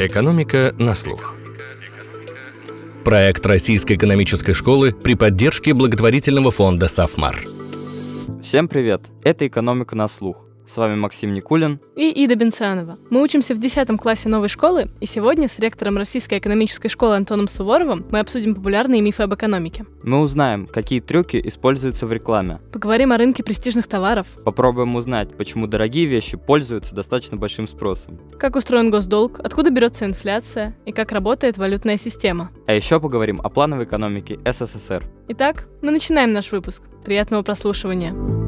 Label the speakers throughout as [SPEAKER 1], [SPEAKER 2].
[SPEAKER 1] Экономика на слух. Проект Российской экономической школы при поддержке благотворительного фонда «Сафмар».
[SPEAKER 2] Всем привет! Это «Экономика на слух». С вами Максим Никулин
[SPEAKER 3] и Ида Бенцианова. Мы учимся в 10 классе новой школы, и сегодня с ректором Российской экономической школы Антоном Суворовым мы обсудим популярные мифы об экономике.
[SPEAKER 2] Мы узнаем, какие трюки используются в рекламе.
[SPEAKER 3] Поговорим о рынке престижных товаров.
[SPEAKER 2] Попробуем узнать, почему дорогие вещи пользуются достаточно большим спросом.
[SPEAKER 3] Как устроен госдолг, откуда берется инфляция и как работает валютная система.
[SPEAKER 2] А еще поговорим о плановой экономике СССР.
[SPEAKER 3] Итак, мы начинаем наш выпуск. Приятного прослушивания.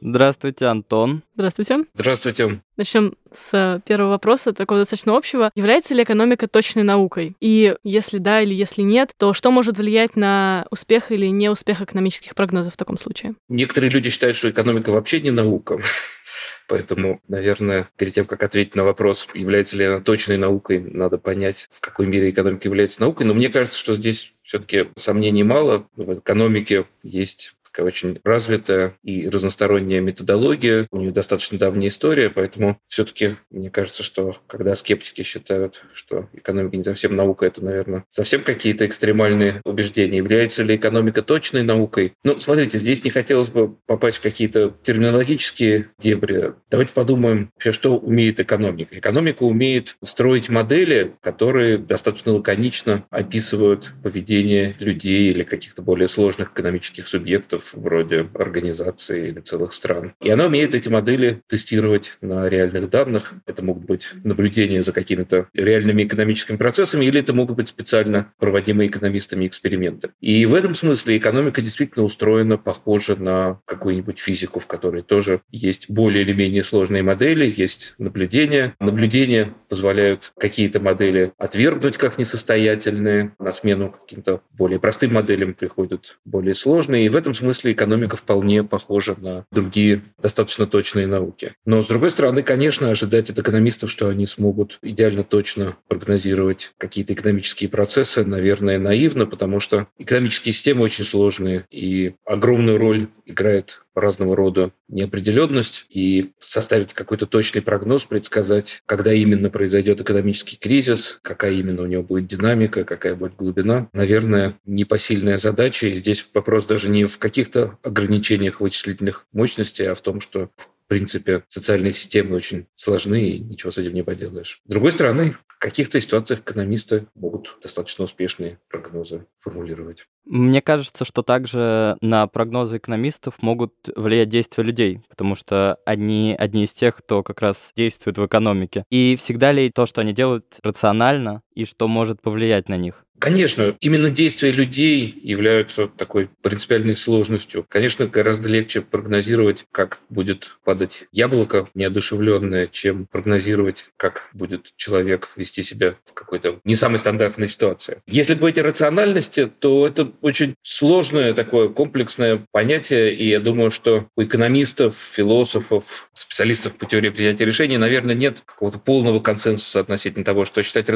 [SPEAKER 2] Здравствуйте, Антон.
[SPEAKER 3] Здравствуйте.
[SPEAKER 4] Здравствуйте.
[SPEAKER 3] Начнем с первого вопроса, такого достаточно общего. Является ли экономика точной наукой? И если да или если нет, то что может влиять на успех или неуспех экономических прогнозов в таком случае?
[SPEAKER 4] Некоторые люди считают, что экономика вообще не наука. Поэтому, наверное, перед тем, как ответить на вопрос, является ли она точной наукой, надо понять, в какой мере экономика является наукой. Но мне кажется, что здесь все-таки сомнений мало. В экономике есть такая очень развитая и разносторонняя методология, у нее достаточно давняя история, поэтому все-таки мне кажется, что когда скептики считают, что экономика не совсем наука, это, наверное, совсем какие-то экстремальные убеждения. Является ли экономика точной наукой? Ну, смотрите, здесь не хотелось бы попасть в какие-то терминологические дебри. Давайте подумаем вообще, что умеет экономика. Экономика умеет строить модели, которые достаточно лаконично описывают поведение людей или каких-то более сложных экономических субъектов проектов вроде организации или целых стран. И она умеет эти модели тестировать на реальных данных. Это могут быть наблюдения за какими-то реальными экономическими процессами, или это могут быть специально проводимые экономистами эксперименты. И в этом смысле экономика действительно устроена похоже на какую-нибудь физику, в которой тоже есть более или менее сложные модели, есть наблюдения. Наблюдения позволяют какие-то модели отвергнуть как несостоятельные, на смену каким-то более простым моделям приходят более сложные. И в этом смысле смысле экономика вполне похожа на другие достаточно точные науки. Но, с другой стороны, конечно, ожидать от экономистов, что они смогут идеально точно прогнозировать какие-то экономические процессы, наверное, наивно, потому что экономические системы очень сложные, и огромную роль играет разного рода неопределенность и составить какой-то точный прогноз, предсказать, когда именно произойдет экономический кризис, какая именно у него будет динамика, какая будет глубина, наверное, непосильная задача. И здесь вопрос даже не в каких-то ограничениях вычислительных мощностей, а в том, что в принципе, социальные системы очень сложны, и ничего с этим не поделаешь. С другой стороны, в каких-то ситуациях экономисты могут достаточно успешные прогнозы формулировать.
[SPEAKER 2] Мне кажется, что также на прогнозы экономистов могут влиять действия людей, потому что они одни из тех, кто как раз действует в экономике. И всегда ли то, что они делают, рационально, и что может повлиять на них?
[SPEAKER 4] Конечно, именно действия людей являются такой принципиальной сложностью. Конечно, гораздо легче прогнозировать, как будет падать яблоко неодушевленное, чем прогнозировать, как будет человек вести себя в какой-то не самой стандартной ситуации. Если говорить о рациональности, то это очень сложное такое комплексное понятие, и я думаю, что у экономистов, философов, специалистов по теории принятия решений, наверное, нет какого-то полного консенсуса относительно того, что считать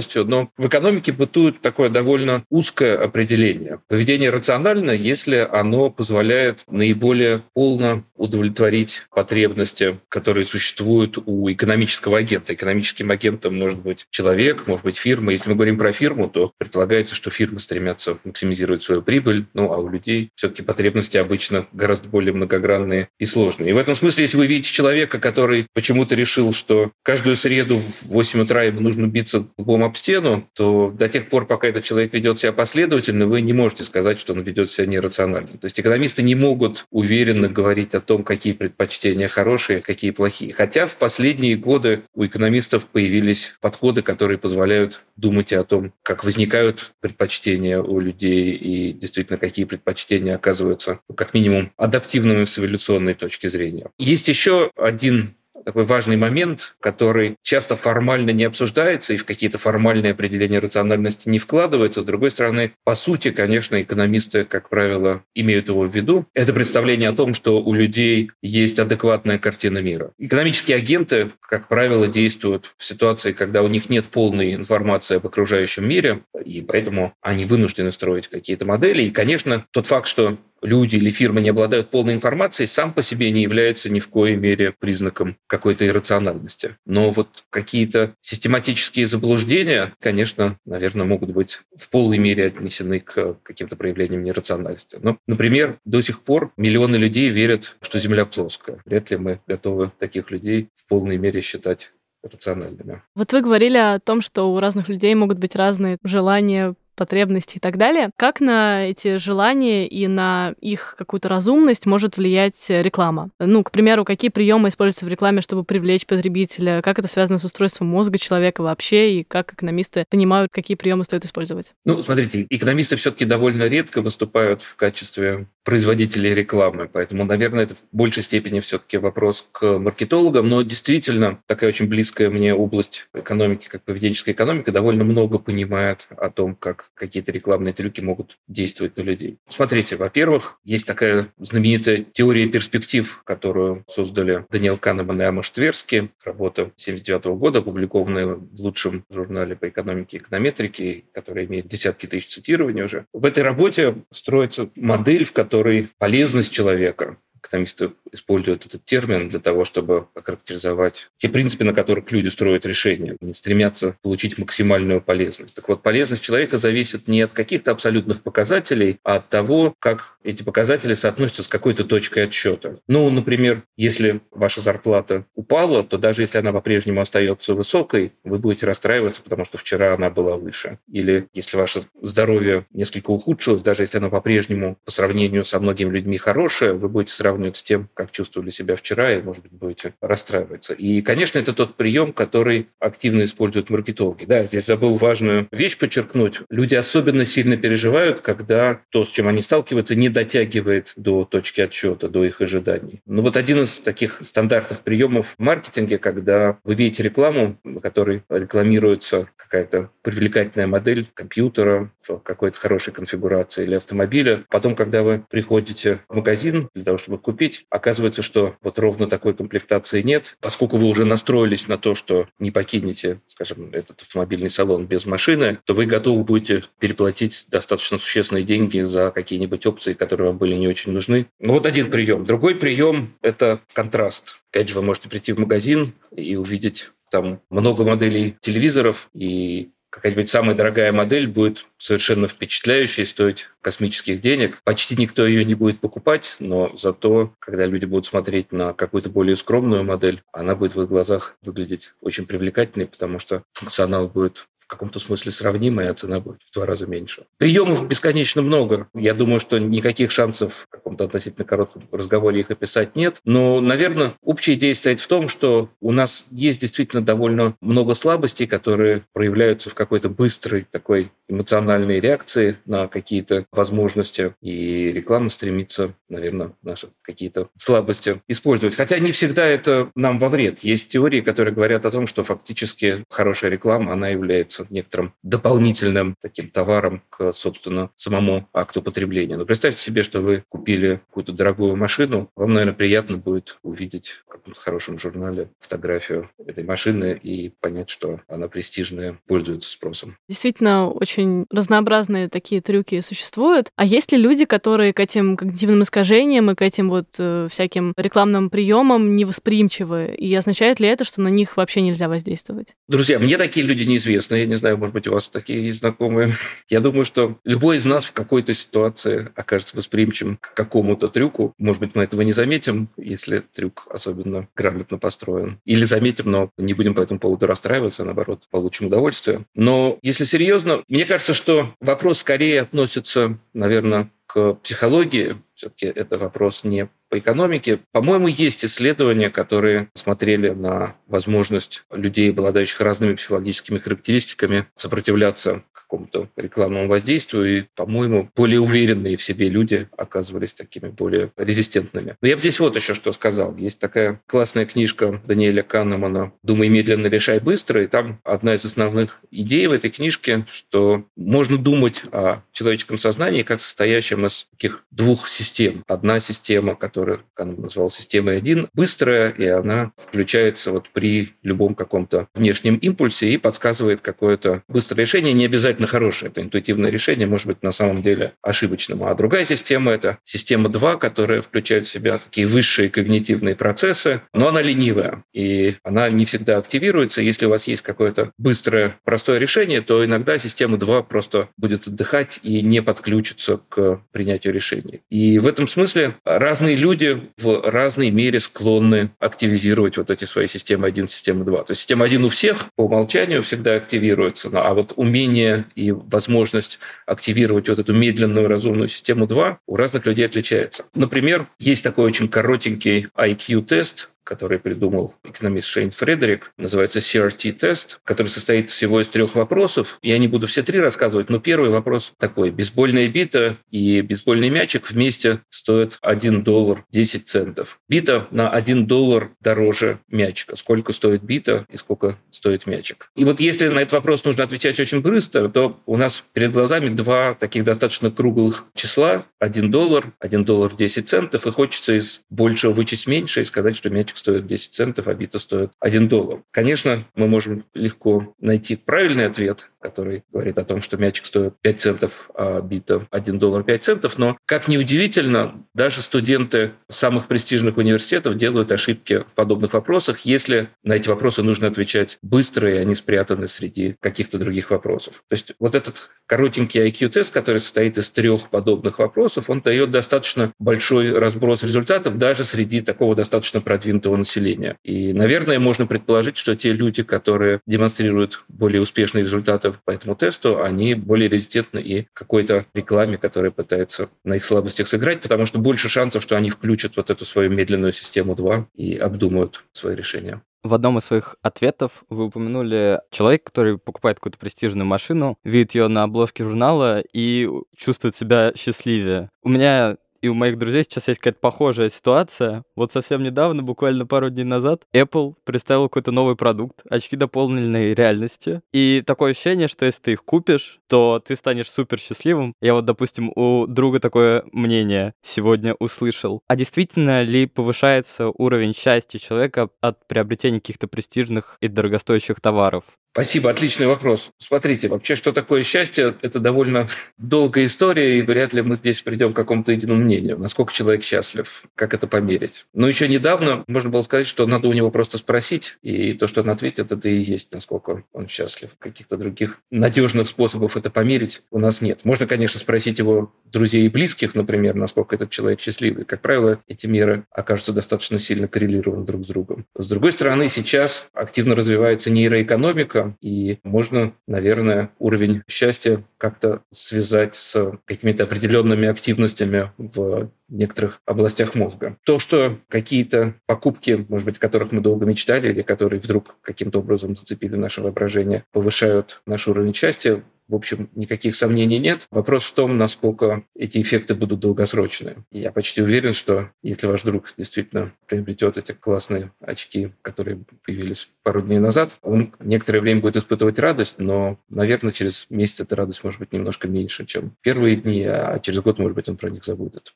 [SPEAKER 4] рациональностью, но в экономике бытует такое довольно узкое определение. Поведение рационально, если оно позволяет наиболее полно удовлетворить потребности, которые существуют у экономического агента. Экономическим агентом может быть человек, может быть фирма. Если мы говорим про фирму, то предполагается, что фирмы стремятся максимизировать свою прибыль, ну а у людей все-таки потребности обычно гораздо более многогранные и сложные. И в этом смысле, если вы видите человека, который почему-то решил, что каждую среду в 8 утра ему нужно биться лбом об стену, то до тех пор, пока этот человек ведет себя последовательно, вы не можете сказать, что он ведет себя нерационально. То есть экономисты не могут уверенно говорить о том, какие предпочтения хорошие, какие плохие. Хотя в последние годы у экономистов появились подходы, которые позволяют думать о том, как возникают предпочтения у людей и действительно какие предпочтения оказываются как минимум адаптивными с эволюционной точки зрения. Есть еще один такой важный момент, который часто формально не обсуждается и в какие-то формальные определения рациональности не вкладывается. С другой стороны, по сути, конечно, экономисты, как правило, имеют его в виду. Это представление о том, что у людей есть адекватная картина мира. Экономические агенты, как правило, действуют в ситуации, когда у них нет полной информации об окружающем мире, и поэтому они вынуждены строить какие-то модели. И, конечно, тот факт, что люди или фирмы не обладают полной информацией, сам по себе не является ни в коей мере признаком какой-то иррациональности. Но вот какие-то систематические заблуждения, конечно, наверное, могут быть в полной мере отнесены к каким-то проявлениям нерациональности. Ну, например, до сих пор миллионы людей верят, что Земля плоская. Вряд ли мы готовы таких людей в полной мере считать рациональными.
[SPEAKER 3] Вот вы говорили о том, что у разных людей могут быть разные желания, потребности и так далее. Как на эти желания и на их какую-то разумность может влиять реклама? Ну, к примеру, какие приемы используются в рекламе, чтобы привлечь потребителя? Как это связано с устройством мозга человека вообще? И как экономисты понимают, какие приемы стоит использовать?
[SPEAKER 4] Ну, смотрите, экономисты все-таки довольно редко выступают в качестве производителей рекламы, поэтому, наверное, это в большей степени все-таки вопрос к маркетологам, но действительно такая очень близкая мне область экономики, как поведенческая экономика, довольно много понимает о том, как какие-то рекламные трюки могут действовать на людей. Смотрите, во-первых, есть такая знаменитая теория перспектив, которую создали Даниэл Канеман и Амаш Тверски, работа 1979 года, опубликованная в лучшем журнале по экономике и эконометрике, которая имеет десятки тысяч цитирований уже. В этой работе строится модель, в которой полезность человека экономисты используют этот термин для того, чтобы охарактеризовать те принципы, на которых люди строят решения. Они стремятся получить максимальную полезность. Так вот, полезность человека зависит не от каких-то абсолютных показателей, а от того, как эти показатели соотносятся с какой-то точкой отсчета. Ну, например, если ваша зарплата упала, то даже если она по-прежнему остается высокой, вы будете расстраиваться, потому что вчера она была выше. Или если ваше здоровье несколько ухудшилось, даже если оно по-прежнему по сравнению со многими людьми хорошее, вы будете сравнивать с тем, как чувствовали себя вчера, и, может быть, будете расстраиваться. И, конечно, это тот прием, который активно используют маркетологи. Да, здесь забыл важную вещь подчеркнуть. Люди особенно сильно переживают, когда то, с чем они сталкиваются, не дотягивает до точки отсчета, до их ожиданий. Ну вот один из таких стандартных приемов в маркетинге, когда вы видите рекламу, на которой рекламируется какая-то привлекательная модель компьютера в какой-то хорошей конфигурации или автомобиля. Потом, когда вы приходите в магазин для того, чтобы купить, оказывается, что вот ровно такой комплектации нет, поскольку вы уже настроились на то, что не покинете, скажем, этот автомобильный салон без машины, то вы готовы будете переплатить достаточно существенные деньги за какие-нибудь опции, которые вам были не очень нужны. Ну вот один прием. Другой прием – это контраст. Опять же, вы можете прийти в магазин и увидеть там много моделей телевизоров, и какая-нибудь самая дорогая модель будет совершенно впечатляющей, стоить космических денег. Почти никто ее не будет покупать, но зато, когда люди будут смотреть на какую-то более скромную модель, она будет в их глазах выглядеть очень привлекательной, потому что функционал будет каком-то смысле сравнимая, а цена будет в два раза меньше. Приемов бесконечно много. Я думаю, что никаких шансов в каком-то относительно коротком разговоре их описать нет. Но, наверное, общая идея стоит в том, что у нас есть действительно довольно много слабостей, которые проявляются в какой-то быстрой такой эмоциональной реакции на какие-то возможности. И реклама стремится, наверное, наши какие-то слабости использовать. Хотя не всегда это нам во вред. Есть теории, которые говорят о том, что фактически хорошая реклама, она является является некоторым дополнительным таким товаром к, собственно, самому акту потребления. Но представьте себе, что вы купили какую-то дорогую машину, вам, наверное, приятно будет увидеть в каком-то хорошем журнале фотографию этой машины и понять, что она престижная, пользуется спросом.
[SPEAKER 3] Действительно, очень разнообразные такие трюки существуют. А есть ли люди, которые к этим когнитивным искажениям и к этим вот э, всяким рекламным приемам невосприимчивы? И означает ли это, что на них вообще нельзя воздействовать?
[SPEAKER 4] Друзья, мне такие люди неизвестны не знаю, может быть, у вас такие знакомые. Я думаю, что любой из нас в какой-то ситуации окажется восприимчивым к какому-то трюку. Может быть, мы этого не заметим, если трюк особенно грамотно построен. Или заметим, но не будем по этому поводу расстраиваться, а наоборот, получим удовольствие. Но если серьезно, мне кажется, что вопрос скорее относится, наверное, к психологии. Все-таки это вопрос не по экономике. По-моему, есть исследования, которые смотрели на возможность людей, обладающих разными психологическими характеристиками, сопротивляться какому-то рекламному воздействию, и, по-моему, более уверенные в себе люди оказывались такими более резистентными. Но я бы здесь вот еще что сказал. Есть такая классная книжка Даниэля Каннемана «Думай медленно, решай быстро», и там одна из основных идей в этой книжке, что можно думать о человеческом сознании как состоящем из таких двух систем. Одна система, которая Каном назвал системой 1, быстрая, и она включается вот при любом каком-то внешнем импульсе и подсказывает какое-то быстрое решение, не обязательно хорошее. Это интуитивное решение, может быть, на самом деле ошибочным. А другая система – это система 2, которая включает в себя такие высшие когнитивные процессы, но она ленивая, и она не всегда активируется. Если у вас есть какое-то быстрое, простое решение, то иногда система 2 просто будет отдыхать и не подключится к принятию решений. И в этом смысле разные люди в разной мере склонны активизировать вот эти свои системы 1, системы 2. То есть система 1 у всех по умолчанию всегда активируется, а вот умение и возможность активировать вот эту медленную разумную систему 2 у разных людей отличается. Например, есть такой очень коротенький IQ-тест, который придумал экономист Шейн Фредерик, называется CRT-тест, который состоит всего из трех вопросов. Я не буду все три рассказывать, но первый вопрос такой. Бейсбольная бита и бейсбольный мячик вместе стоят 1 доллар 10 центов. Бита на 1 доллар дороже мячика. Сколько стоит бита и сколько стоит мячик. И вот если на этот вопрос нужно отвечать очень быстро, то у нас перед глазами два таких достаточно круглых числа. 1 доллар, 1 доллар 10 центов, и хочется из большего вычесть меньше и сказать, что мячик стоит 10 центов, а бита стоит 1 доллар. Конечно, мы можем легко найти правильный ответ, который говорит о том, что мячик стоит 5 центов, а бита 1 доллар 5 центов. Но, как ни удивительно, даже студенты самых престижных университетов делают ошибки в подобных вопросах, если на эти вопросы нужно отвечать быстро, и они спрятаны среди каких-то других вопросов. То есть вот этот коротенький IQ-тест, который состоит из трех подобных вопросов, он дает достаточно большой разброс результатов даже среди такого достаточно продвинутого населения. И, наверное, можно предположить, что те люди, которые демонстрируют более успешные результаты результатов по этому тесту, они более резистентны и какой-то рекламе, которая пытается на их слабостях сыграть, потому что больше шансов, что они включат вот эту свою медленную систему 2 и обдумают свои решения.
[SPEAKER 2] В одном из своих ответов вы упомянули человека, который покупает какую-то престижную машину, видит ее на обложке журнала и чувствует себя счастливее. У меня и у моих друзей сейчас есть какая-то похожая ситуация. Вот совсем недавно, буквально пару дней назад, Apple представил какой-то новый продукт, очки дополненной реальности. И такое ощущение, что если ты их купишь, то ты станешь супер счастливым. Я вот, допустим, у друга такое мнение сегодня услышал. А действительно ли повышается уровень счастья человека от приобретения каких-то престижных и дорогостоящих товаров?
[SPEAKER 4] Спасибо, отличный вопрос. Смотрите, вообще, что такое счастье, это довольно долгая история, и вряд ли мы здесь придем к какому-то единому мнению, насколько человек счастлив, как это померить. Но еще недавно можно было сказать, что надо у него просто спросить, и то, что он ответит, это и есть, насколько он счастлив. Каких-то других надежных способов это померить у нас нет. Можно, конечно, спросить его друзей и близких, например, насколько этот человек счастливый. Как правило, эти меры окажутся достаточно сильно коррелированы друг с другом. С другой стороны, сейчас активно развивается нейроэкономика, человека, и можно, наверное, уровень счастья как-то связать с какими-то определенными активностями в некоторых областях мозга. То, что какие-то покупки, может быть, о которых мы долго мечтали или которые вдруг каким-то образом зацепили наше воображение, повышают наш уровень счастья, в общем, никаких сомнений нет. Вопрос в том, насколько эти эффекты будут долгосрочные. Я почти уверен, что если ваш друг действительно приобретет эти классные очки, которые появились пару дней назад, он некоторое время будет испытывать радость, но, наверное, через месяц эта радость может быть немножко меньше, чем первые дни, а через год, может быть, он про них забудет.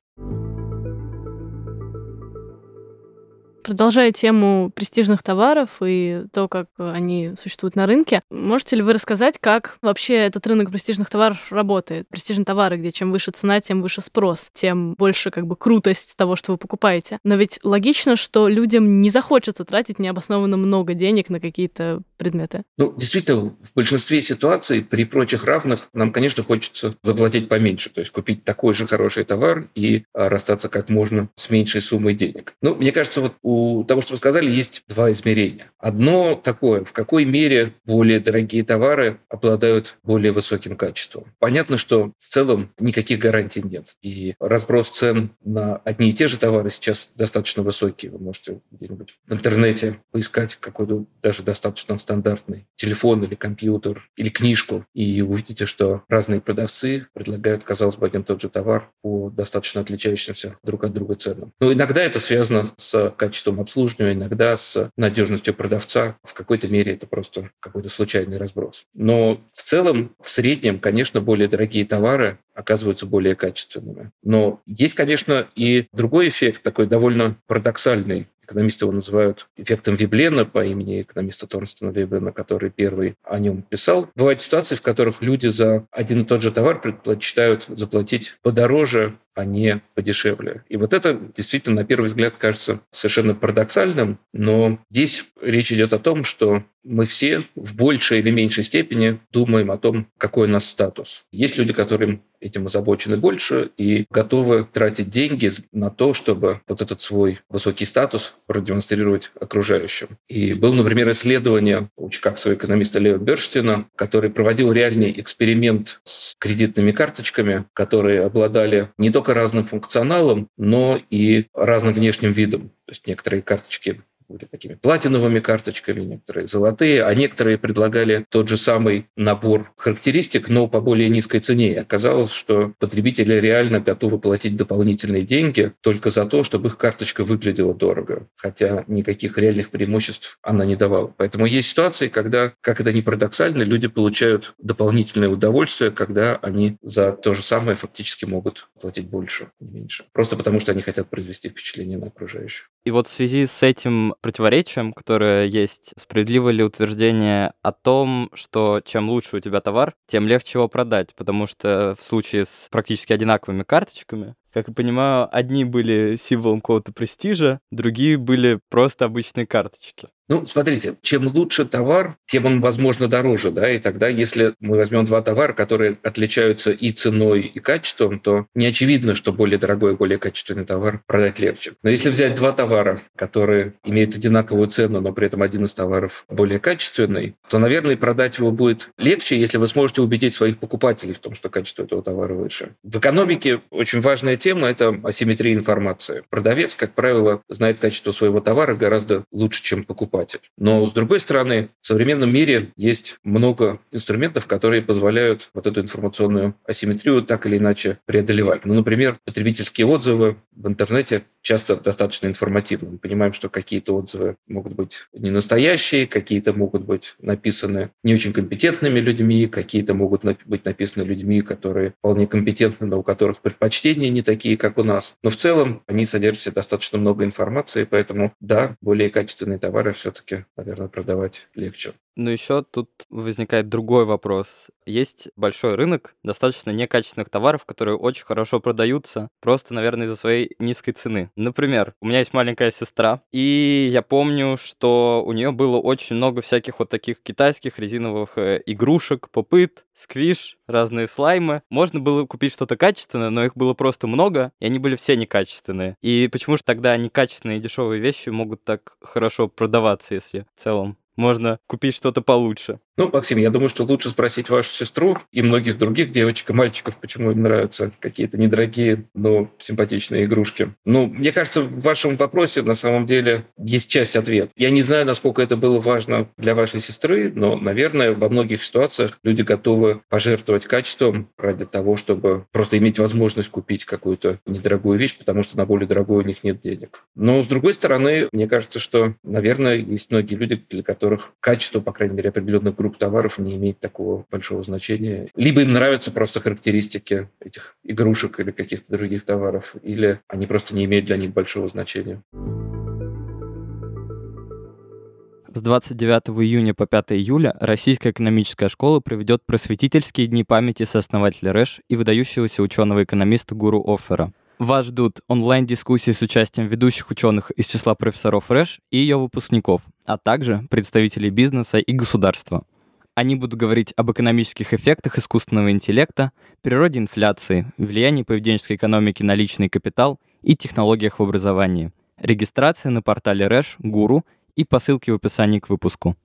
[SPEAKER 3] Продолжая тему престижных товаров и то, как они существуют на рынке, можете ли вы рассказать, как вообще этот рынок престижных товаров работает? Престижные товары, где чем выше цена, тем выше спрос, тем больше как бы крутость того, что вы покупаете. Но ведь логично, что людям не захочется тратить необоснованно много денег на какие-то предметы.
[SPEAKER 4] Ну, действительно, в большинстве ситуаций при прочих равных нам, конечно, хочется заплатить поменьше, то есть купить такой же хороший товар и а, расстаться как можно с меньшей суммой денег. Ну, мне кажется, вот у того, что вы сказали, есть два измерения. Одно такое, в какой мере более дорогие товары обладают более высоким качеством. Понятно, что в целом никаких гарантий нет. И разброс цен на одни и те же товары сейчас достаточно высокий. Вы можете где-нибудь в интернете поискать какой-то даже достаточно стандартный телефон или компьютер или книжку, и увидите, что разные продавцы предлагают, казалось бы, один тот же товар по достаточно отличающимся друг от друга ценам. Но иногда это связано с качеством качеством обслуживания, иногда с надежностью продавца. В какой-то мере это просто какой-то случайный разброс. Но в целом, в среднем, конечно, более дорогие товары оказываются более качественными. Но есть, конечно, и другой эффект, такой довольно парадоксальный. Экономисты его называют эффектом Виблена по имени экономиста Торнстона Виблена, который первый о нем писал. Бывают ситуации, в которых люди за один и тот же товар предпочитают заплатить подороже, а не подешевле. И вот это действительно, на первый взгляд, кажется совершенно парадоксальным, но здесь речь идет о том, что мы все в большей или меньшей степени думаем о том, какой у нас статус. Есть люди, которым этим озабочены больше и готовы тратить деньги на то, чтобы вот этот свой высокий статус продемонстрировать окружающим. И был, например, исследование у чикагского экономиста Лео Берштина, который проводил реальный эксперимент с кредитными карточками, которые обладали не только разным функционалом, но и разным внешним видом. То есть некоторые карточки были такими платиновыми карточками, некоторые золотые, а некоторые предлагали тот же самый набор характеристик, но по более низкой цене. И оказалось, что потребители реально готовы платить дополнительные деньги только за то, чтобы их карточка выглядела дорого, хотя никаких реальных преимуществ она не давала. Поэтому есть ситуации, когда, как это ни парадоксально, люди получают дополнительное удовольствие, когда они за то же самое фактически могут платить больше, не меньше. Просто потому, что они хотят произвести впечатление на окружающих.
[SPEAKER 2] И вот в связи с этим противоречием, которое есть, справедливо ли утверждение о том, что чем лучше у тебя товар, тем легче его продать, потому что в случае с практически одинаковыми карточками как я понимаю, одни были символом какого-то престижа, другие были просто обычные карточки.
[SPEAKER 4] Ну, смотрите, чем лучше товар, тем он, возможно, дороже, да, и тогда, если мы возьмем два товара, которые отличаются и ценой, и качеством, то не очевидно, что более дорогой и более качественный товар продать легче. Но если взять два товара, которые имеют одинаковую цену, но при этом один из товаров более качественный, то, наверное, продать его будет легче, если вы сможете убедить своих покупателей в том, что качество этого товара выше. В экономике очень важная тема – это асимметрия информации. Продавец, как правило, знает качество своего товара гораздо лучше, чем покупатель покупатель. Но, с другой стороны, в современном мире есть много инструментов, которые позволяют вот эту информационную асимметрию так или иначе преодолевать. Ну, например, потребительские отзывы в интернете часто достаточно информативны. Мы понимаем, что какие-то отзывы могут быть не настоящие, какие-то могут быть написаны не очень компетентными людьми, какие-то могут быть написаны людьми, которые вполне компетентны, но у которых предпочтения не такие, как у нас. Но в целом они содержат достаточно много информации, поэтому да, более качественные товары все-таки, наверное, продавать легче.
[SPEAKER 2] Но еще тут возникает другой вопрос. Есть большой рынок достаточно некачественных товаров, которые очень хорошо продаются, просто, наверное, из-за своей низкой цены. Например, у меня есть маленькая сестра, и я помню, что у нее было очень много всяких вот таких китайских резиновых э, игрушек, попыт, сквиш, разные слаймы. Можно было купить что-то качественное, но их было просто много, и они были все некачественные. И почему же тогда некачественные и дешевые вещи могут так хорошо продаваться, если в целом можно купить что-то получше.
[SPEAKER 4] Ну, Максим, я думаю, что лучше спросить вашу сестру и многих других девочек и мальчиков, почему им нравятся какие-то недорогие, но симпатичные игрушки. Ну, мне кажется, в вашем вопросе на самом деле есть часть ответа. Я не знаю, насколько это было важно для вашей сестры, но, наверное, во многих ситуациях люди готовы пожертвовать качеством ради того, чтобы просто иметь возможность купить какую-то недорогую вещь, потому что на более дорогую у них нет денег. Но, с другой стороны, мне кажется, что, наверное, есть многие люди, для которых качество, по крайней мере, определенных групп товаров не имеет такого большого значения. Либо им нравятся просто характеристики этих игрушек или каких-то других товаров, или они просто не имеют для них большого значения.
[SPEAKER 2] С 29 июня по 5 июля Российская экономическая школа проведет просветительские дни памяти сооснователя РЭШ и выдающегося ученого-экономиста Гуру Оффера. Вас ждут онлайн-дискуссии с участием ведущих ученых из числа профессоров РЭШ и ее выпускников, а также представителей бизнеса и государства. Они будут говорить об экономических эффектах искусственного интеллекта, природе инфляции, влиянии поведенческой экономики на личный капитал и технологиях в образовании. Регистрация на портале Рэш, Гуру и по ссылке в описании к выпуску.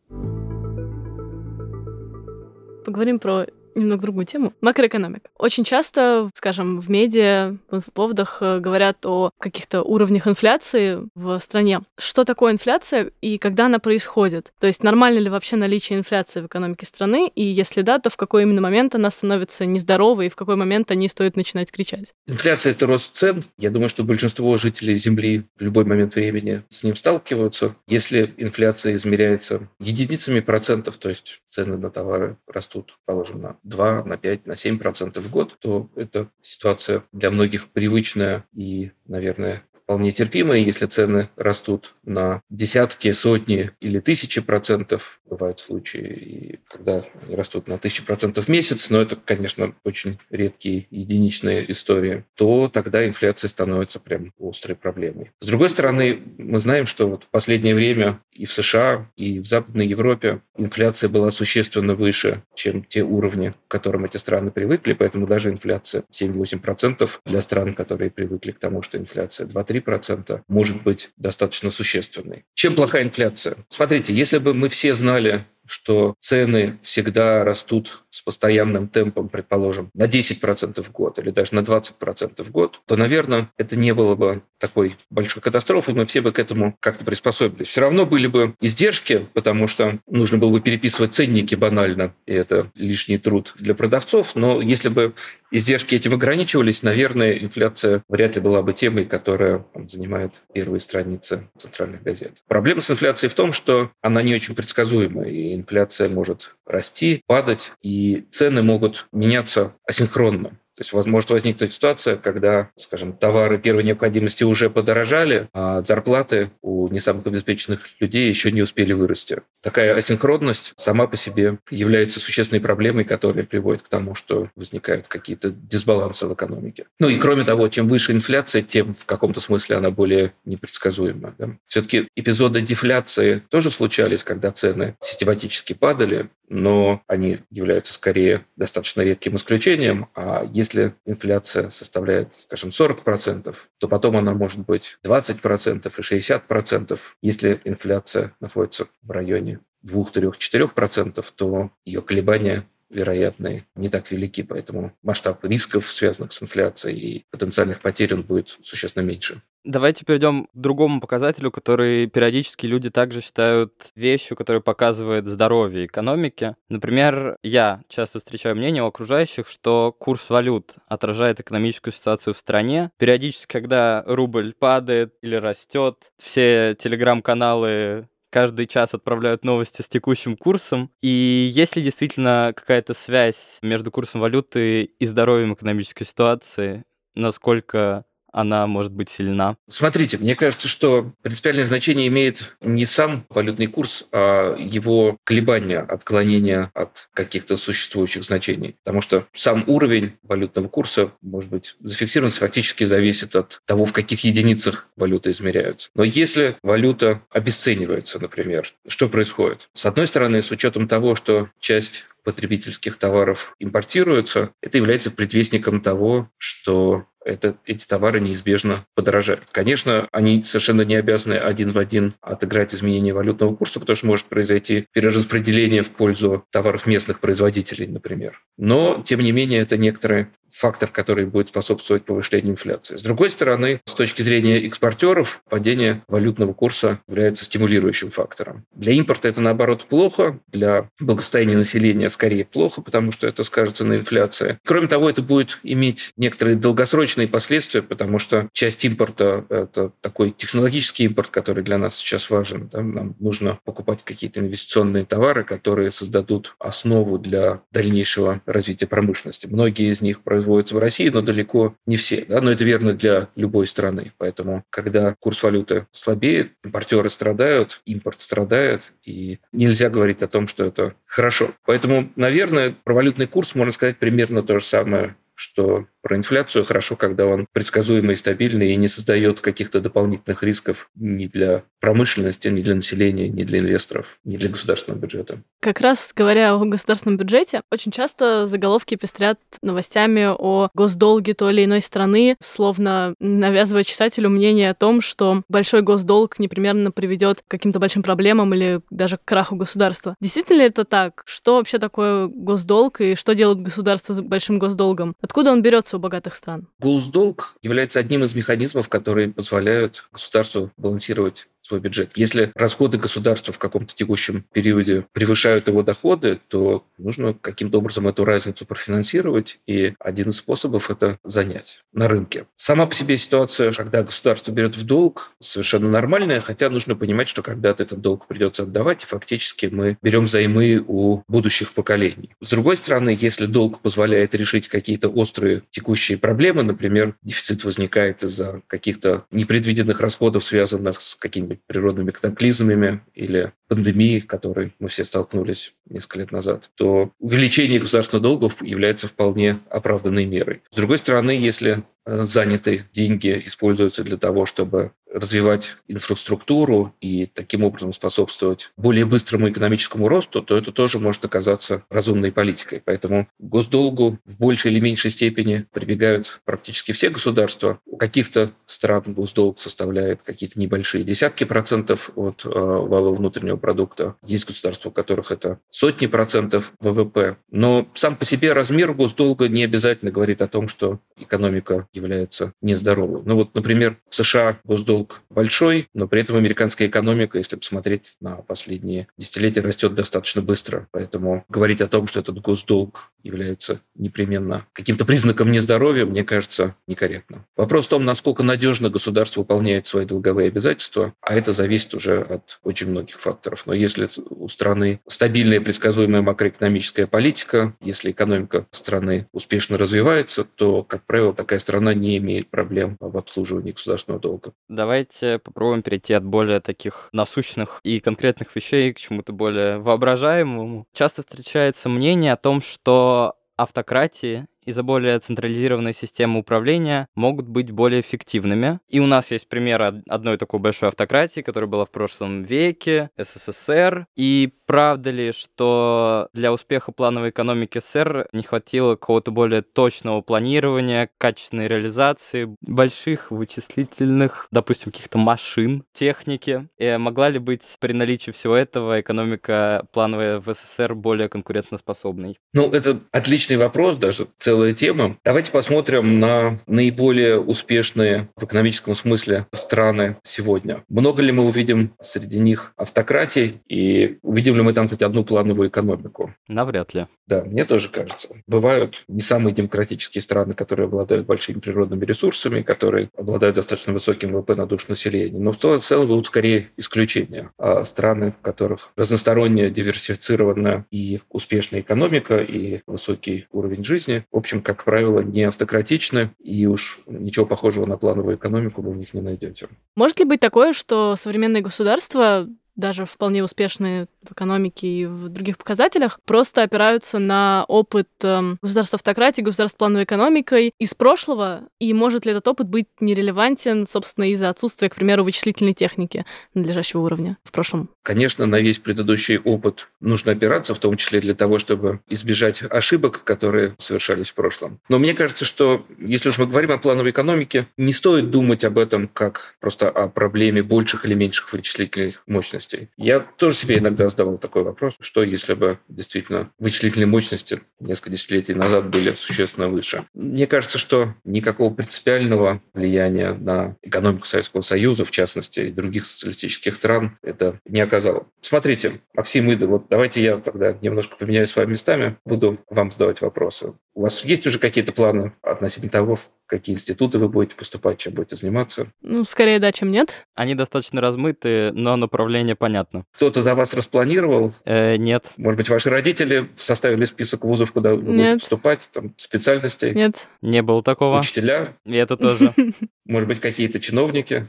[SPEAKER 3] Поговорим про немного другую тему. Макроэкономика. Очень часто, скажем, в медиа, в поводах э, говорят о каких-то уровнях инфляции в стране. Что такое инфляция и когда она происходит? То есть нормально ли вообще наличие инфляции в экономике страны? И если да, то в какой именно момент она становится нездоровой и в какой момент они стоит начинать кричать?
[SPEAKER 4] Инфляция – это рост цен. Я думаю, что большинство жителей Земли в любой момент времени с ним сталкиваются. Если инфляция измеряется единицами процентов, то есть цены на товары растут, положим, на 2, на 5, на 7 процентов в год, то это ситуация для многих привычная и, наверное, вполне терпимые, если цены растут на десятки, сотни или тысячи процентов. Бывают случаи, когда растут на тысячи процентов в месяц, но это, конечно, очень редкие единичные истории, то тогда инфляция становится прям острой проблемой. С другой стороны, мы знаем, что вот в последнее время и в США, и в Западной Европе инфляция была существенно выше, чем те уровни, к которым эти страны привыкли, поэтому даже инфляция 7-8% для стран, которые привыкли к тому, что инфляция 2-3 3% может быть достаточно существенной. Чем плохая инфляция? Смотрите, если бы мы все знали, что цены всегда растут с постоянным темпом, предположим, на 10% в год или даже на 20% в год, то, наверное, это не было бы такой большой катастрофой, мы все бы к этому как-то приспособились. Все равно были бы издержки, потому что нужно было бы переписывать ценники банально, и это лишний труд для продавцов, но если бы издержки этим ограничивались, наверное, инфляция вряд ли была бы темой, которая там, занимает первые страницы центральных газет. Проблема с инфляцией в том, что она не очень предсказуема, и инфляция может расти, падать, и цены могут меняться асинхронно. То есть может возникнуть ситуация, когда, скажем, товары первой необходимости уже подорожали, а зарплаты у не самых обеспеченных людей еще не успели вырасти. Такая асинхронность сама по себе является существенной проблемой, которая приводит к тому, что возникают какие-то дисбалансы в экономике. Ну и кроме того, чем выше инфляция, тем в каком-то смысле она более непредсказуема. Да? Все-таки эпизоды дефляции тоже случались, когда цены систематически падали, но они являются скорее достаточно редким исключением. А если инфляция составляет, скажем, 40%, то потом она может быть 20% и 60%. Если инфляция находится в районе 2, 3, 4%, то ее колебания вероятны, не так велики, поэтому масштаб рисков, связанных с инфляцией и потенциальных потерь, он будет существенно меньше.
[SPEAKER 2] Давайте перейдем к другому показателю, который периодически люди также считают вещью, которая показывает здоровье экономики. Например, я часто встречаю мнение у окружающих, что курс валют отражает экономическую ситуацию в стране. Периодически, когда рубль падает или растет, все телеграм-каналы каждый час отправляют новости с текущим курсом. И есть ли действительно какая-то связь между курсом валюты и здоровьем экономической ситуации? Насколько она может быть сильна?
[SPEAKER 4] Смотрите, мне кажется, что принципиальное значение имеет не сам валютный курс, а его колебания, отклонения от каких-то существующих значений. Потому что сам уровень валютного курса, может быть, зафиксирован, фактически зависит от того, в каких единицах валюта измеряются. Но если валюта обесценивается, например, что происходит? С одной стороны, с учетом того, что часть потребительских товаров импортируется, это является предвестником того, что это, эти товары неизбежно подорожают. Конечно, они совершенно не обязаны один в один отыграть изменение валютного курса, потому что может произойти перераспределение в пользу товаров местных производителей, например. Но, тем не менее, это некоторые фактор, который будет способствовать повышению инфляции. С другой стороны, с точки зрения экспортеров, падение валютного курса является стимулирующим фактором. Для импорта это, наоборот, плохо, для благосостояния населения скорее плохо, потому что это скажется на инфляции. Кроме того, это будет иметь некоторые долгосрочные последствия, потому что часть импорта – это такой технологический импорт, который для нас сейчас важен. Нам нужно покупать какие-то инвестиционные товары, которые создадут основу для дальнейшего развития промышленности. Многие из них производятся в России, но далеко не все. Да? Но это верно для любой страны. Поэтому, когда курс валюты слабеет, импортеры страдают, импорт страдает, и нельзя говорить о том, что это хорошо. Поэтому, наверное, про валютный курс можно сказать примерно то же самое, что про инфляцию хорошо, когда он предсказуемый и стабильный и не создает каких-то дополнительных рисков ни для промышленности, ни для населения, ни для инвесторов, ни для государственного бюджета.
[SPEAKER 3] Как раз говоря о государственном бюджете, очень часто заголовки пестрят новостями о госдолге той или иной страны, словно навязывая читателю мнение о том, что большой госдолг непременно приведет к каким-то большим проблемам или даже к краху государства. Действительно ли это так? Что вообще такое госдолг и что делает государство с большим госдолгом? Откуда он берется у богатых стран?
[SPEAKER 4] Госдолг является одним из механизмов, которые позволяют государству балансировать свой бюджет. Если расходы государства в каком-то текущем периоде превышают его доходы, то нужно каким-то образом эту разницу профинансировать, и один из способов – это занять на рынке. Сама по себе ситуация, когда государство берет в долг, совершенно нормальная, хотя нужно понимать, что когда-то этот долг придется отдавать, и фактически мы берем займы у будущих поколений. С другой стороны, если долг позволяет решить какие-то острые текущие проблемы, например, дефицит возникает из-за каких-то непредвиденных расходов, связанных с какими-нибудь природными катаклизмами или пандемией, которой мы все столкнулись несколько лет назад, то увеличение государственных долгов является вполне оправданной мерой. С другой стороны, если э, занятые деньги используются для того, чтобы развивать инфраструктуру и таким образом способствовать более быстрому экономическому росту, то это тоже может оказаться разумной политикой. Поэтому госдолгу в большей или меньшей степени прибегают практически все государства. У каких-то стран госдолг составляет какие-то небольшие десятки процентов от э, валового внутреннего продукта. Есть государства, у которых это сотни процентов ВВП. Но сам по себе размер госдолга не обязательно говорит о том, что экономика является нездоровой. Ну вот, например, в США госдолг большой, но при этом американская экономика, если посмотреть на последние десятилетия, растет достаточно быстро. Поэтому говорить о том, что этот госдолг является непременно каким-то признаком нездоровья, мне кажется, некорректно. Вопрос в том, насколько надежно государство выполняет свои долговые обязательства, а это зависит уже от очень многих факторов. Но если у страны стабильная предсказуемая макроэкономическая политика, если экономика страны успешно развивается, то, как правило, такая страна не имеет проблем в обслуживании государственного долга.
[SPEAKER 2] Давайте попробуем перейти от более таких насущных и конкретных вещей к чему-то более воображаемому. Часто встречается мнение о том, что автократии из-за более централизированной системы управления могут быть более эффективными. И у нас есть пример одной такой большой автократии, которая была в прошлом веке, СССР. И правда ли, что для успеха плановой экономики СССР не хватило какого-то более точного планирования, качественной реализации больших вычислительных, допустим, каких-то машин, техники? И могла ли быть при наличии всего этого экономика плановая в СССР более конкурентоспособной?
[SPEAKER 4] Ну, это отличный вопрос, даже целый целая тема. Давайте посмотрим на наиболее успешные в экономическом смысле страны сегодня. Много ли мы увидим среди них автократий и увидим ли мы там хоть одну плановую экономику?
[SPEAKER 2] Навряд ли.
[SPEAKER 4] Да, мне тоже кажется. Бывают не самые демократические страны, которые обладают большими природными ресурсами, которые обладают достаточно высоким ВВП на душу населения. Но в целом будут скорее исключения. А страны, в которых разносторонняя, диверсифицированная и успешная экономика и высокий уровень жизни, общем, как правило, не автократичны, и уж ничего похожего на плановую экономику вы в них не найдете.
[SPEAKER 3] Может ли быть такое, что современные государства даже вполне успешные в экономике и в других показателях, просто опираются на опыт э, государства автократии, государства плановой экономикой из прошлого, и может ли этот опыт быть нерелевантен, собственно, из-за отсутствия, к примеру, вычислительной техники надлежащего уровня в прошлом?
[SPEAKER 4] Конечно, на весь предыдущий опыт нужно опираться, в том числе для того, чтобы избежать ошибок, которые совершались в прошлом. Но мне кажется, что если уж мы говорим о плановой экономике, не стоит думать об этом как просто о проблеме больших или меньших вычислительных мощностей. Я тоже себе иногда задавал такой вопрос, что если бы действительно вычислительные мощности несколько десятилетий назад были существенно выше. Мне кажется, что никакого принципиального влияния на экономику Советского Союза, в частности, и других социалистических стран, это не оказало. Смотрите, Максим Ида, вот давайте я тогда немножко поменяю с вами местами, буду вам задавать вопросы. У вас есть уже какие-то планы относительно того, в какие институты вы будете поступать, чем будете заниматься?
[SPEAKER 3] Ну, скорее да, чем нет.
[SPEAKER 2] Они достаточно размыты, но направление понятно.
[SPEAKER 4] Кто-то за вас распланировал?
[SPEAKER 2] Э, нет.
[SPEAKER 4] Может быть, ваши родители составили список вузов, куда вы нет. будете поступать, там, специальностей?
[SPEAKER 3] Нет.
[SPEAKER 2] Не было такого.
[SPEAKER 4] Учителя?
[SPEAKER 2] И это тоже.
[SPEAKER 4] Может быть, какие-то чиновники?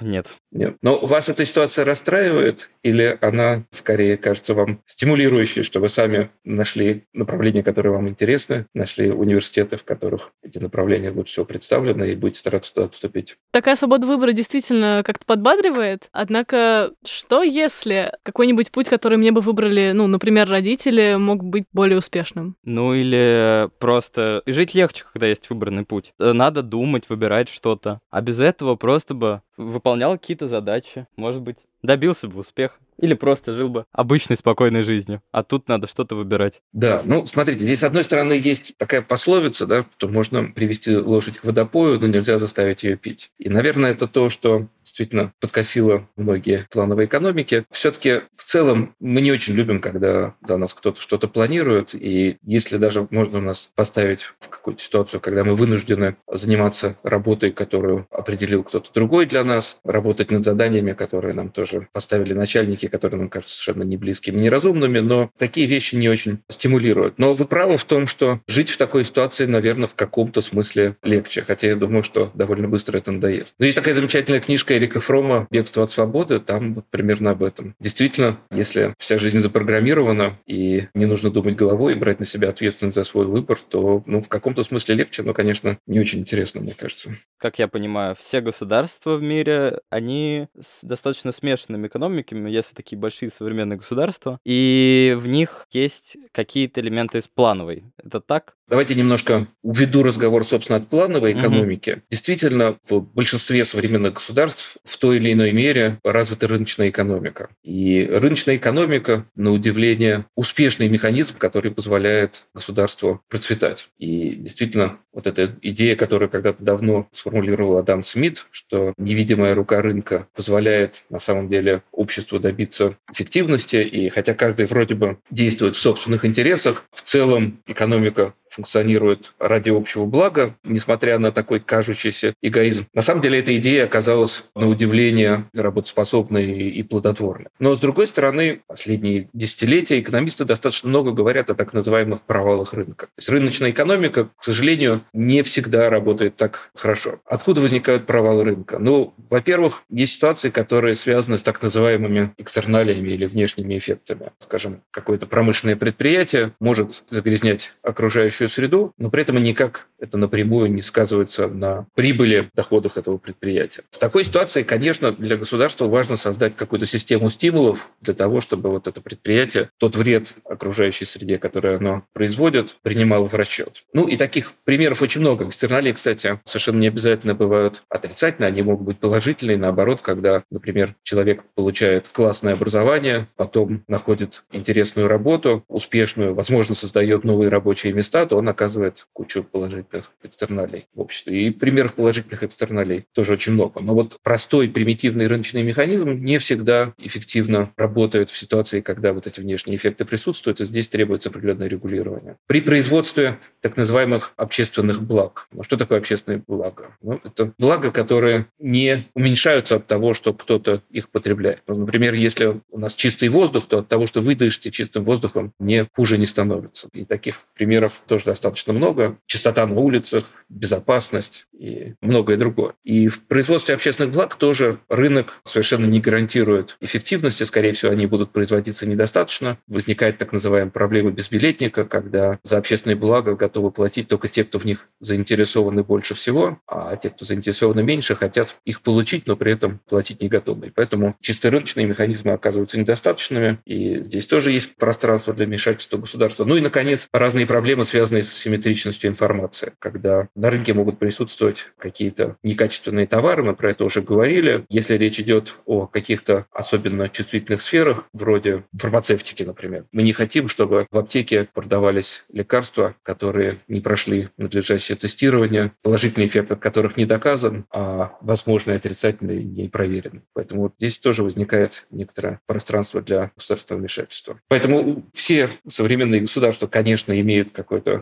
[SPEAKER 2] нет.
[SPEAKER 4] Нет. Но вас эта ситуация расстраивает или она скорее кажется вам стимулирующей, что вы сами нашли направления, которые вам интересны, нашли университеты, в которых эти направления лучше всего представлены, и будете стараться туда поступить?
[SPEAKER 3] Такая свобода выбора действительно как-то подбадривает. Однако, что если какой-нибудь путь, который мне бы выбрали, ну, например, родители, мог быть более успешным?
[SPEAKER 2] Ну, или просто жить легче, когда есть выбранный путь. Надо думать, выбирать что-то. А без этого просто бы выполнял какие-то задачи, может быть, добился бы успеха. Или просто жил бы обычной спокойной жизнью. А тут надо что-то выбирать.
[SPEAKER 4] Да, ну смотрите, здесь с одной стороны есть такая пословица, да, что можно привести лошадь к водопою, но нельзя заставить ее пить. И, наверное, это то, что действительно подкосило многие плановые экономики. Все-таки в целом мы не очень любим, когда за нас кто-то что-то планирует. И если даже можно нас поставить в какую-то ситуацию, когда мы вынуждены заниматься работой, которую определил кто-то другой для нас, работать над заданиями, которые нам тоже поставили начальники, которые нам кажутся совершенно не близкими, неразумными, но такие вещи не очень стимулируют. Но вы правы в том, что жить в такой ситуации, наверное, в каком-то смысле легче, хотя я думаю, что довольно быстро это надоест. Но есть такая замечательная книжка Эрика Фрома «Бегство от свободы», там вот примерно об этом. Действительно, если вся жизнь запрограммирована и не нужно думать головой и брать на себя ответственность за свой выбор, то ну, в каком-то смысле легче, но, конечно, не очень интересно, мне кажется.
[SPEAKER 2] Как я понимаю, все государства в мире, они достаточно смешанными экономиками, если такие большие современные государства, и в них есть какие-то элементы из плановой. Это так?
[SPEAKER 4] Давайте немножко уведу разговор, собственно, от плановой экономики. Угу. Действительно, в большинстве современных государств в той или иной мере развита рыночная экономика. И рыночная экономика, на удивление, успешный механизм, который позволяет государству процветать. И действительно, вот эта идея, которую когда-то давно сформулировал Адам Смит, что невидимая рука рынка позволяет на самом деле обществу добиться эффективности, и хотя каждый вроде бы действует в собственных интересах, в целом экономика функционирует ради общего блага, несмотря на такой кажущийся эгоизм. На самом деле эта идея оказалась на удивление работоспособной и плодотворной. Но с другой стороны, последние десятилетия экономисты достаточно много говорят о так называемых провалах рынка. То есть рыночная экономика, к сожалению, не всегда работает так хорошо. Откуда возникают провалы рынка? Ну, во-первых, есть ситуации, которые связаны с так называемыми экстерналиями или внешними эффектами. Скажем, какое-то промышленное предприятие может загрязнять окружающую окружающую среду, но при этом никак это напрямую не сказывается на прибыли, доходах этого предприятия. В такой ситуации, конечно, для государства важно создать какую-то систему стимулов для того, чтобы вот это предприятие, тот вред окружающей среде, который оно производит, принимало в расчет. Ну и таких примеров очень много. Экстерналии, кстати, совершенно не обязательно бывают отрицательные, они могут быть положительные. Наоборот, когда, например, человек получает классное образование, потом находит интересную работу, успешную, возможно, создает новые рабочие места, то он оказывает кучу положительных экстерналей в обществе. И примеров положительных экстерналей тоже очень много. Но вот простой примитивный рыночный механизм не всегда эффективно работает в ситуации, когда вот эти внешние эффекты присутствуют, и здесь требуется определенное регулирование. При производстве так называемых общественных благ. Ну, что такое общественные блага? Ну, это блага, которые не уменьшаются от того, что кто-то их потребляет. Ну, например, если у нас чистый воздух, то от того, что вы дышите чистым воздухом, не хуже не становится. И таких примеров тоже достаточно много. Чистота на улицах, безопасность и многое другое. И в производстве общественных благ тоже рынок совершенно не гарантирует эффективности. Скорее всего, они будут производиться недостаточно. Возникает так называемая проблема безбилетника, когда за общественные блага готовы платить только те, кто в них заинтересованы больше всего, а те, кто заинтересованы меньше, хотят их получить, но при этом платить не готовы. И поэтому чисто рыночные механизмы оказываются недостаточными, и здесь тоже есть пространство для вмешательства государства. Ну и, наконец, разные проблемы, связанные с симметричностью информации, когда на рынке могут присутствовать какие-то некачественные товары, мы про это уже говорили. Если речь идет о каких-то особенно чувствительных сферах, вроде фармацевтики, например, мы не хотим, чтобы в аптеке продавались лекарства, которые не прошли надлежащее тестирование, положительный эффект от которых не доказан, а возможно отрицательный не проверен. Поэтому здесь тоже возникает некоторое пространство для государственного вмешательства. Поэтому все современные государства, конечно, имеют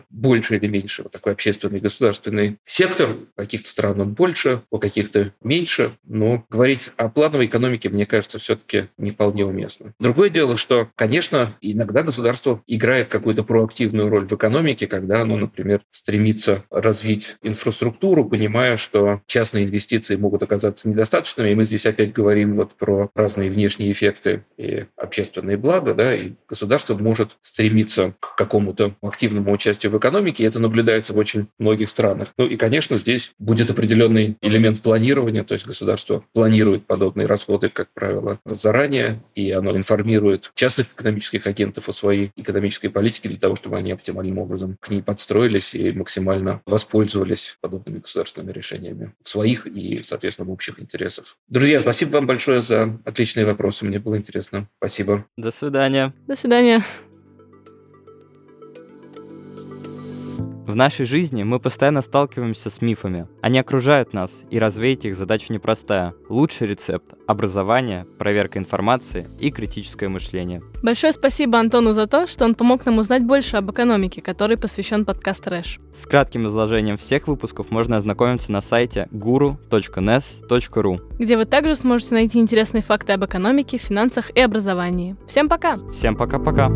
[SPEAKER 4] больше или меньше вот такой общественный государственный сектор. У каких-то стран он больше, у каких-то меньше. Но говорить о плановой экономике, мне кажется, все-таки не вполне уместно. Другое дело, что, конечно, иногда государство играет какую-то проактивную роль в экономике, когда оно, например, стремится развить инфраструктуру, понимая, что частные инвестиции могут оказаться недостаточными. И мы здесь опять говорим вот про разные внешние эффекты и общественные блага, да, и государство может стремиться к какому-то активному участию в экономике. И это наблюдается в очень очень многих странах. Ну и, конечно, здесь будет определенный элемент планирования, то есть государство планирует подобные расходы, как правило, заранее, и оно информирует частных экономических агентов о своей экономической политике для того, чтобы они оптимальным образом к ней подстроились и максимально воспользовались подобными государственными решениями в своих и, соответственно, в общих интересах. Друзья, спасибо вам большое за отличные вопросы. Мне было интересно. Спасибо.
[SPEAKER 2] До свидания.
[SPEAKER 3] До свидания.
[SPEAKER 2] В нашей жизни мы постоянно сталкиваемся с мифами. Они окружают нас, и развеять их задача непростая. Лучший рецепт – образование, проверка информации и критическое мышление.
[SPEAKER 3] Большое спасибо Антону за то, что он помог нам узнать больше об экономике, который посвящен подкаст Рэш.
[SPEAKER 2] С кратким изложением всех выпусков можно ознакомиться на сайте guru.nes.ru,
[SPEAKER 3] где вы также сможете найти интересные факты об экономике, финансах и образовании. Всем пока!
[SPEAKER 2] Всем пока-пока!